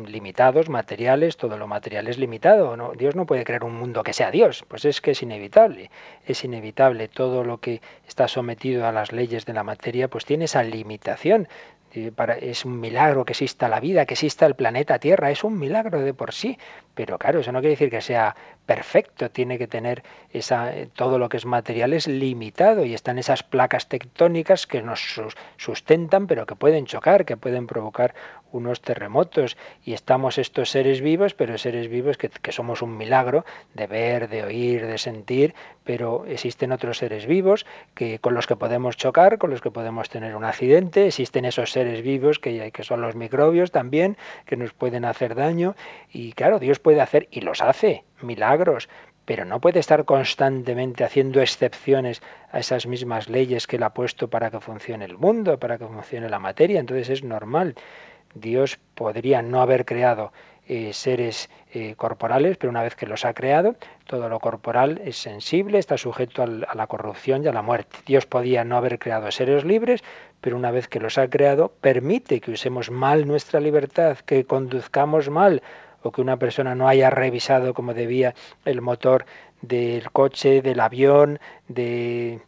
limitados, materiales, todo lo material es limitado. Dios no puede crear un mundo que sea Dios, pues es que es inevitable, es inevitable. Todo lo que está sometido a las leyes de la materia, pues tiene esa limitación. es un milagro que exista la vida, que exista el planeta Tierra, es un milagro de por sí. Pero claro, eso no quiere decir que sea perfecto, tiene que tener esa, eh, todo lo que es material es limitado y están esas placas tectónicas que nos sustentan, pero que pueden chocar, que pueden provocar unos terremotos. Y estamos estos seres vivos, pero seres vivos que, somos un milagro de ver, de oír, de sentir, pero existen otros seres vivos que, con los que podemos chocar, con los que podemos tener un accidente, existen esos seres vivos que, que son los microbios también, que nos pueden hacer daño. Y claro, Dios puede hacer y los hace milagros, pero no puede estar constantemente haciendo excepciones a esas mismas leyes que él ha puesto para que funcione el mundo, para que funcione la materia. Entonces es normal. Dios podría no haber creado eh, seres eh, corporales, pero una vez que los ha creado, todo lo corporal es sensible, está sujeto a la corrupción y a la muerte. Dios podía no haber creado seres libres, pero una vez que los ha creado, permite que usemos mal nuestra libertad, que conduzcamos mal, o que una persona no haya revisado como debía el motor del coche, del avión, del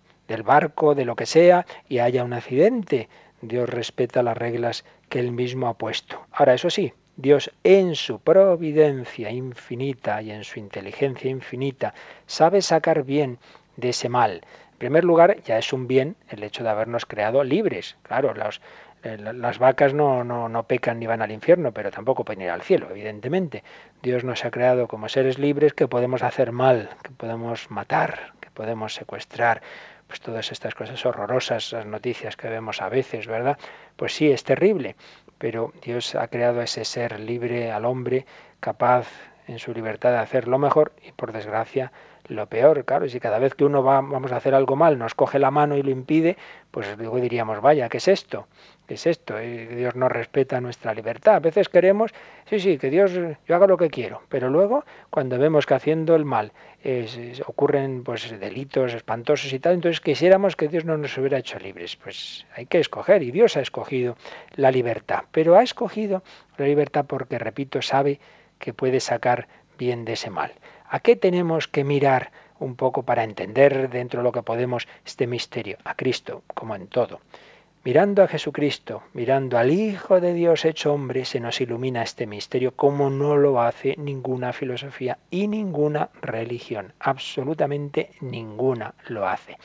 barco, de lo que sea, y haya un accidente. Dios respeta las reglas que él mismo ha puesto. Ahora, eso sí, Dios en su providencia infinita y en su inteligencia infinita sabe sacar bien de ese mal. En primer lugar, ya es un bien el hecho de habernos creado libres. Claro, los, las vacas no, no, no, pecan ni van al infierno, pero tampoco pueden ir al cielo, evidentemente. Dios nos ha creado como seres libres que podemos hacer mal, que podemos matar, que podemos secuestrar, pues todas estas cosas horrorosas, las noticias que vemos a veces, ¿verdad? Pues sí, es terrible, pero Dios ha creado ese ser libre, al hombre, capaz en su libertad de hacer lo mejor y por desgracia lo peor, claro, si cada vez que uno va, vamos a hacer algo mal nos coge la mano y lo impide, pues luego diríamos, vaya, ¿qué es esto? ¿Qué es esto? Eh, Dios no respeta nuestra libertad. A veces queremos, sí, sí, que Dios, yo haga lo que quiero, pero luego cuando vemos que haciendo el mal ocurren pues delitos espantosos y tal, entonces quisiéramos que Dios no nos hubiera hecho libres. Pues hay que escoger y Dios ha escogido la libertad, pero ha escogido la libertad porque, repito, sabe que puede sacar bien de ese mal. ¿A qué tenemos que mirar un poco para entender dentro de lo que podemos este misterio? A Cristo, como en todo. Mirando a Jesucristo, mirando al Hijo de Dios hecho hombre, se nos ilumina este misterio como no lo hace ninguna filosofía y ninguna religión. Absolutamente ninguna lo hace.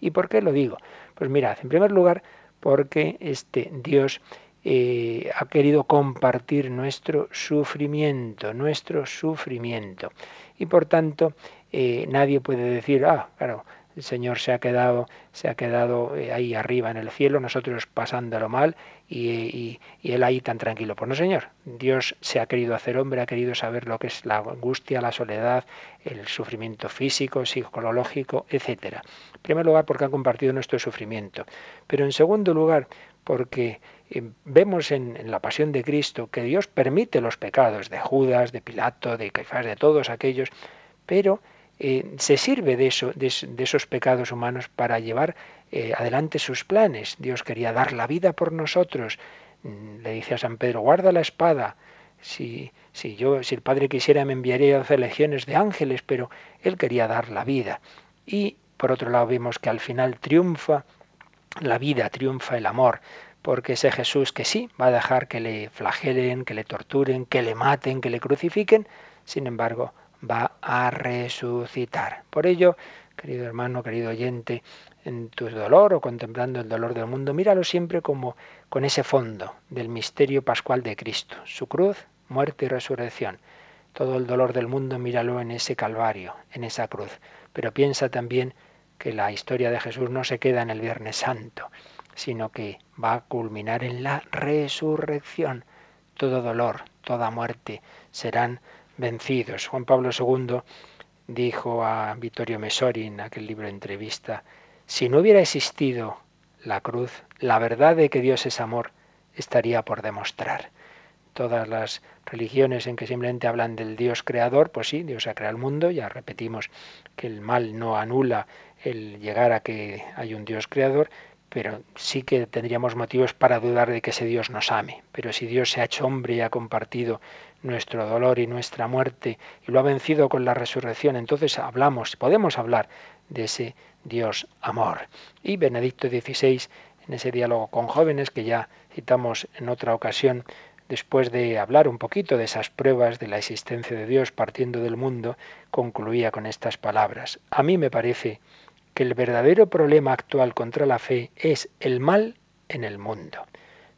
¿Y por qué lo digo? Pues mirad, en primer lugar, porque este Dios eh, ha querido compartir nuestro sufrimiento, nuestro sufrimiento. Y por tanto, eh, nadie puede decir, ah, claro, el Señor se ha quedado, se ha quedado eh, ahí arriba en el cielo, nosotros pasándolo mal y, y, Él ahí tan tranquilo. Pues no, Señor, Dios se ha querido hacer hombre, ha querido saber lo que es la angustia, la soledad, el sufrimiento físico, psicológico, etc. En primer lugar, porque ha compartido nuestro sufrimiento. Pero en segundo lugar, porque vemos en, la pasión de Cristo que Dios permite los pecados de Judas, de Pilato, de Caifás, de todos aquellos, pero eh, se sirve de, eso, de, esos pecados humanos para llevar eh, adelante sus planes. Dios quería dar la vida por nosotros. Mm, le dice a San Pedro, guarda la espada. Si, si, yo, si el Padre quisiera me enviaría doce legiones de ángeles, pero Él quería dar la vida. Y por otro lado vemos que al final triunfa la vida, triunfa el amor, porque ese Jesús que sí va a dejar que le flagelen, que le torturen, que le maten, que le crucifiquen, sin embargo va a resucitar. Por ello, querido hermano, querido oyente, en tu dolor o contemplando el dolor del mundo, míralo siempre como con ese fondo del misterio pascual de Cristo, su cruz, muerte y resurrección. Todo el dolor del mundo míralo en ese calvario, en esa cruz. Pero piensa también que la historia de Jesús no se queda en el Viernes Santo, sino que va a culminar en la resurrección. Todo dolor, toda muerte serán vencidos. Juan Pablo II dijo a Vittorio Messori en aquel libro entrevista, si no hubiera existido la cruz, la verdad de que Dios es amor estaría por demostrar. Todas las religiones en que simplemente hablan del Dios creador, pues sí, Dios ha creado el mundo, ya repetimos que el mal no anula el llegar a que hay un Dios creador, pero sí que tendríamos motivos para dudar de que ese Dios nos ame. Pero si Dios se ha hecho hombre y ha compartido nuestro dolor y nuestra muerte y lo ha vencido con la resurrección, entonces hablamos, podemos hablar de ese Dios amor. Y Benedicto XVI, en ese diálogo con jóvenes que ya citamos en otra ocasión, después de hablar un poquito de esas pruebas de la existencia de Dios partiendo del mundo, concluía con estas palabras. A mí me parece que el verdadero problema actual contra la fe es el mal en el mundo.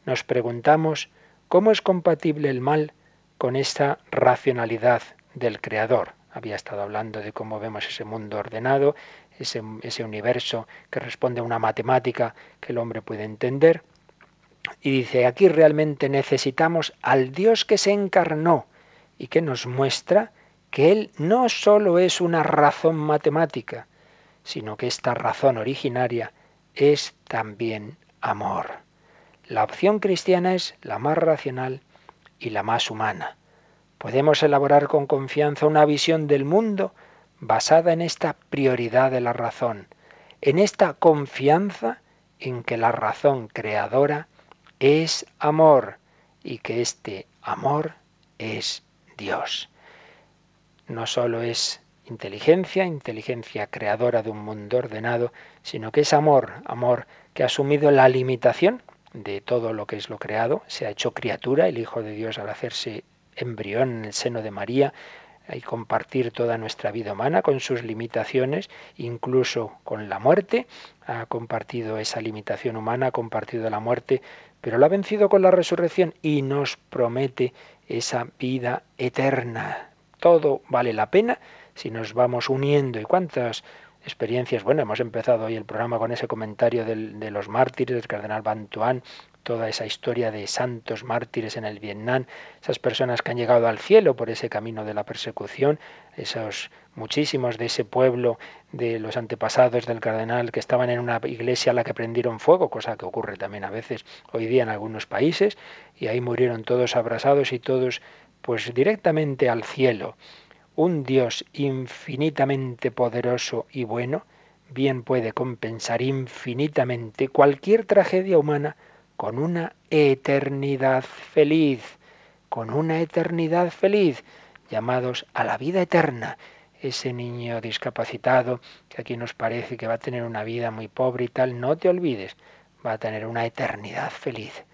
Nos preguntamos cómo es compatible el mal con esta racionalidad del Creador. Había estado hablando de cómo vemos ese mundo ordenado, ese, ese universo que responde a una matemática que el hombre puede entender. Y dice, aquí realmente necesitamos al Dios que se encarnó y que nos muestra que Él no solo es una razón matemática, sino que esta razón originaria es también amor. La opción cristiana es la más racional y la más humana. Podemos elaborar con confianza una visión del mundo basada en esta prioridad de la razón, en esta confianza en que la razón creadora es amor y que este amor es Dios. No solo es inteligencia, inteligencia creadora de un mundo ordenado, sino que es amor, amor que ha asumido la limitación de todo lo que es lo creado, se ha hecho criatura, el Hijo de Dios al hacerse embrión en el seno de María, y compartir toda nuestra vida humana con sus limitaciones, incluso con la muerte, ha compartido esa limitación humana, ha compartido la muerte, pero lo ha vencido con la resurrección y nos promete esa vida eterna. Todo vale la pena si nos vamos uniendo. ¿Y cuántas experiencias? Bueno, hemos empezado hoy el programa con ese comentario de los mártires del cardenal Bantuán, toda esa historia de santos mártires en el Vietnam, esas personas que han llegado al cielo por ese camino de la persecución, esos muchísimos de ese pueblo de los antepasados del cardenal que estaban en una iglesia a la que prendieron fuego, cosa que ocurre también a veces hoy día en algunos países, y ahí murieron todos abrasados y todos pues directamente al cielo un Dios infinitamente poderoso y bueno, bien puede compensar infinitamente cualquier tragedia humana con una eternidad feliz, con una eternidad feliz, llamados a la vida eterna. Ese niño discapacitado que aquí nos parece que va a tener una vida muy pobre y tal, no te olvides, va a tener una eternidad feliz.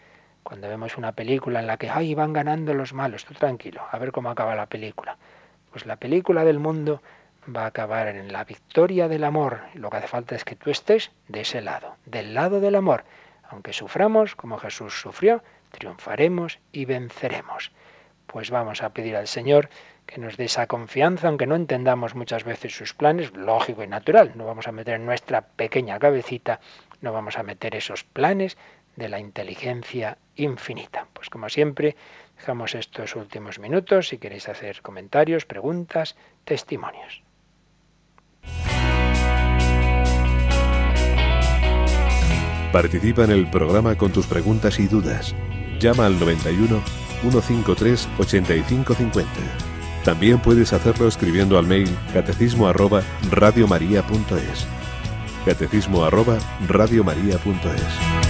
Cuando vemos una película en la que, ay, van ganando los malos, tú tranquilo, a ver cómo acaba la película pues la película del mundo va a acabar en la victoria del amor. Lo que hace falta es que tú estés de ese lado, del lado del amor. Aunque suframos como Jesús sufrió, triunfaremos y venceremos. Pues vamos a pedir al Señor que nos dé esa confianza, aunque no entendamos muchas veces sus planes, lógico y natural. No vamos a meter en nuestra pequeña cabecita, no vamos a meter esos planes de la inteligencia infinita. Pues como siempre, Dejamos estos últimos minutos si queréis hacer comentarios, preguntas, testimonios. Participa en el programa con tus preguntas y dudas. Llama al 91 153 8550. También puedes hacerlo escribiendo al mail catecismo arroba radiomaria.es. Catecismo arroba radiomaria.es.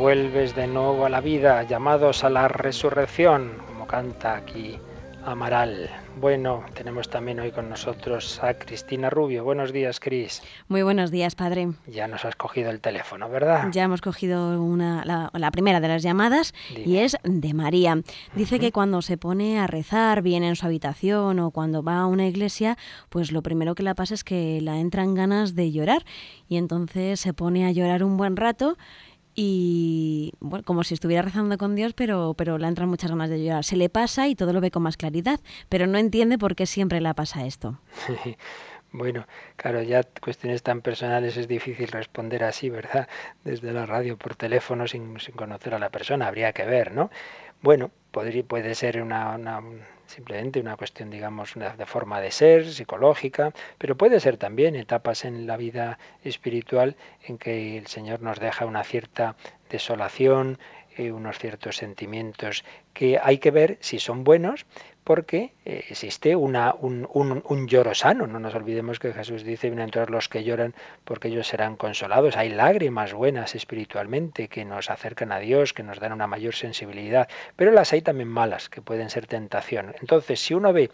devuelves de nuevo a la vida, llamados a la resurrección, como canta aquí Amaral. Bueno, tenemos también hoy con nosotros a Cristina Rubio. Buenos días, Cris. Muy buenos días, padre. Ya nos has cogido el teléfono, ¿verdad? Ya hemos cogido una, la, primera de las llamadas y es de María. Dice que cuando se pone a rezar bien en su habitación o cuando va a una iglesia, pues lo primero que le pasa es que la entran ganas de llorar y entonces se pone a llorar un buen rato y bueno, como si estuviera rezando con Dios, pero, pero le entran muchas ganas de llorar. Se le pasa y todo lo ve con más claridad, pero no entiende por qué siempre le pasa esto. Bueno, claro, ya cuestiones tan personales es difícil responder así, ¿verdad? Desde la radio, por teléfono, sin, sin conocer a la persona, habría que ver, ¿no? Bueno, podría, puede ser una, una, simplemente una cuestión, digamos, de forma de ser, psicológica, pero puede ser también etapas en la vida espiritual en que el Señor nos deja una cierta desolación, eh, unos ciertos sentimientos que hay que ver si son buenos, porque eh, existe una, un, un, lloro sano. No nos olvidemos que Jesús dice, vienen todos los que lloran porque ellos serán consolados. Hay lágrimas buenas espiritualmente que nos acercan a Dios, que nos dan una mayor sensibilidad, pero las hay también malas, que pueden ser tentación. Entonces, si uno ve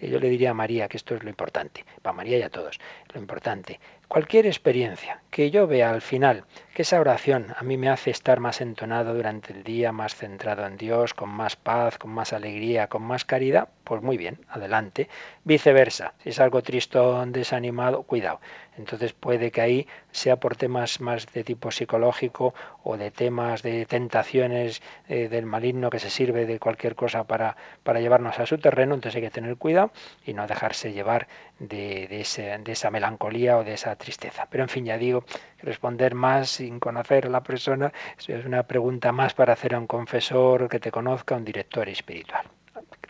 eh, yo le diría a María que esto es lo importante, para María y a todos, lo importante, cualquier experiencia que yo vea al final, que esa oración a mí me hace estar más entonado durante el día, más centrado en Dios, con más paz, con más alegría, con más caridad, pues muy bien, adelante. Viceversa, si es algo tristón, desanimado, cuidado. Entonces puede que ahí sea por temas más de tipo psicológico o de temas de tentaciones eh, del maligno que se sirve de cualquier cosa para, para llevarnos a su terreno, entonces hay que tener cuidado y no dejarse llevar de, de esa melancolía o de esa tristeza. Pero en fin, ya digo, responder más sin conocer a la persona es una pregunta más para hacer a un confesor que te conozca, un director espiritual.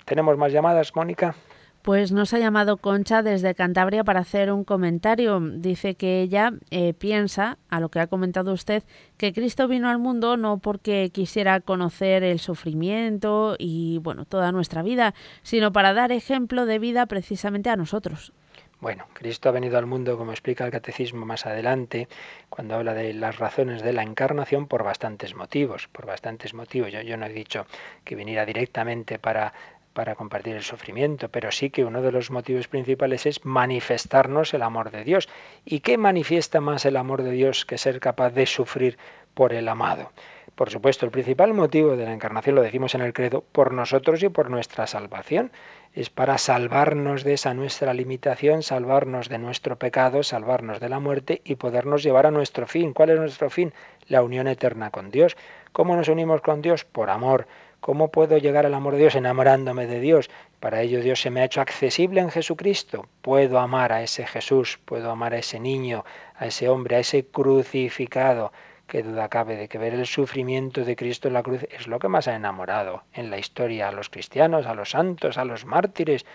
¿Tenemos más llamadas, Mónica? Pues nos ha llamado Concha desde Cantabria para hacer un comentario. Dice que ella eh, piensa, a lo que ha comentado usted, que Cristo vino al mundo no porque quisiera conocer el sufrimiento y bueno toda nuestra vida, sino para dar ejemplo de vida precisamente a nosotros. Bueno, Cristo ha venido al mundo, como explica el catecismo más adelante, cuando habla de las razones de la encarnación, por bastantes motivos, por bastantes motivos. Yo, yo no he dicho que viniera directamente para para compartir el sufrimiento, pero sí que uno de los motivos principales es manifestarnos el amor de Dios. ¿Y qué manifiesta más el amor de Dios que ser capaz de sufrir por el amado? Por supuesto, el principal motivo de la encarnación, lo decimos en el credo, por nosotros y por nuestra salvación es para salvarnos de esa nuestra limitación, salvarnos de nuestro pecado, salvarnos de la muerte y podernos llevar a nuestro fin. ¿Cuál es nuestro fin? La unión eterna con Dios. ¿Cómo nos unimos con Dios? Por amor. ¿Cómo puedo llegar al amor de Dios? Enamorándome de Dios. Para ello Dios se me ha hecho accesible en Jesucristo. Puedo amar a ese Jesús, puedo amar a ese niño, a ese hombre, a ese crucificado Qué duda cabe de que ver el sufrimiento de Cristo en la cruz es lo que más ha enamorado en la historia a los cristianos, a los santos, a los mártires.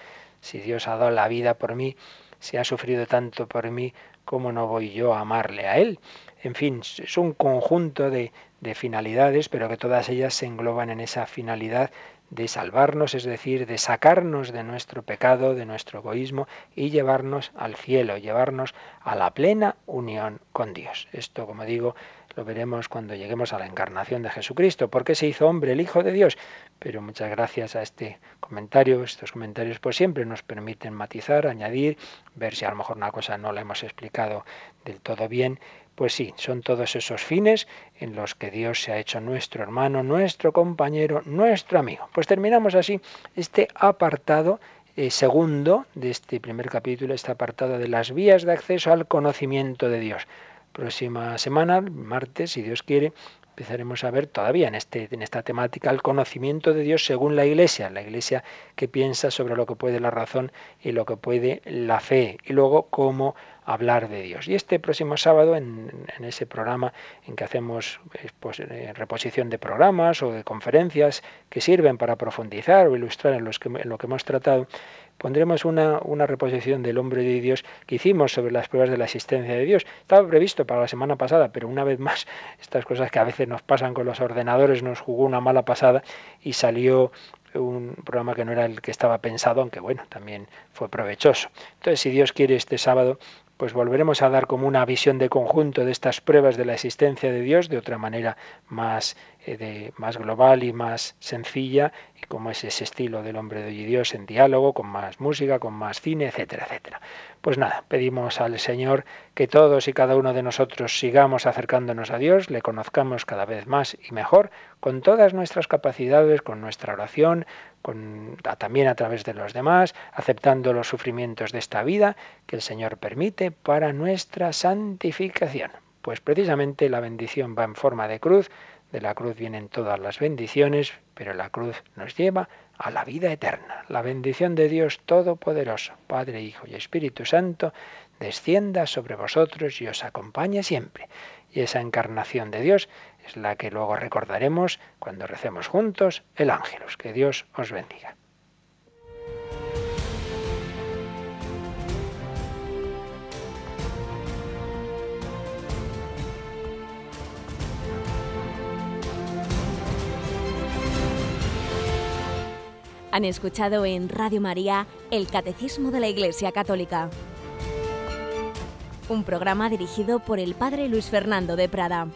Si Dios ha dado la vida por mí, si ha sufrido tanto por mí, ¿cómo no voy yo a amarle a Él? En fin, es un conjunto de, de finalidades, pero que todas ellas se engloban en esa finalidad de salvarnos, es decir, de sacarnos de nuestro pecado, de nuestro egoísmo y llevarnos al cielo, llevarnos a la plena unión con Dios. Esto, como digo, lo veremos cuando lleguemos a la encarnación de Jesucristo, porque se hizo hombre el Hijo de Dios. Pero muchas gracias a este comentario, estos comentarios pues siempre nos permiten matizar, añadir, ver si a lo mejor una cosa no la hemos explicado del todo bien. Pues sí, son todos esos fines en los que Dios se ha hecho nuestro hermano, nuestro compañero, nuestro amigo. Pues terminamos así este apartado eh, segundo de este primer capítulo, este apartado de las vías de acceso al conocimiento de Dios. Próxima semana, martes, si Dios quiere, empezaremos a ver todavía este, en esta temática el conocimiento de Dios según la Iglesia, la Iglesia que piensa sobre lo que puede la razón y lo que puede la fe, y luego cómo hablar de Dios. Y este próximo sábado, en, ese programa en que hacemos eh, pues, eh, reposición de programas o de conferencias que sirven para profundizar o ilustrar en, lo que hemos tratado, pondremos una, una reposición del hombre de Dios que hicimos sobre las pruebas de la existencia de Dios. Estaba previsto para la semana pasada, pero una vez más, estas cosas que a veces nos pasan con los ordenadores nos jugó una mala pasada y salió un programa que no era el que estaba pensado, aunque bueno, también fue provechoso. Entonces, si Dios quiere, este sábado pues volveremos a dar como una visión de conjunto de estas pruebas de la existencia de Dios de otra manera más, eh, de, más global y más sencilla, y como es ese estilo del hombre de hoy y Dios en diálogo, con más música, con más cine, etcétera, etcétera. Pues nada, pedimos al Señor que todos y cada uno de nosotros sigamos acercándonos a Dios, le conozcamos cada vez más y mejor, con todas nuestras capacidades, con nuestra oración, también a través de los demás, aceptando los sufrimientos de esta vida que el Señor permite para nuestra santificación. Pues precisamente la bendición va en forma de cruz, de la cruz vienen todas las bendiciones, pero la cruz nos lleva a la vida eterna. La bendición de Dios Todopoderoso, Padre, Hijo y Espíritu Santo, descienda sobre vosotros y os acompañe siempre. Y esa encarnación de Dios es la que luego recordaremos cuando recemos juntos el ángelus. Que Dios os bendiga. Han escuchado en Radio María el Catecismo de la Iglesia Católica, un programa dirigido por el Padre Luis Fernando de Prada.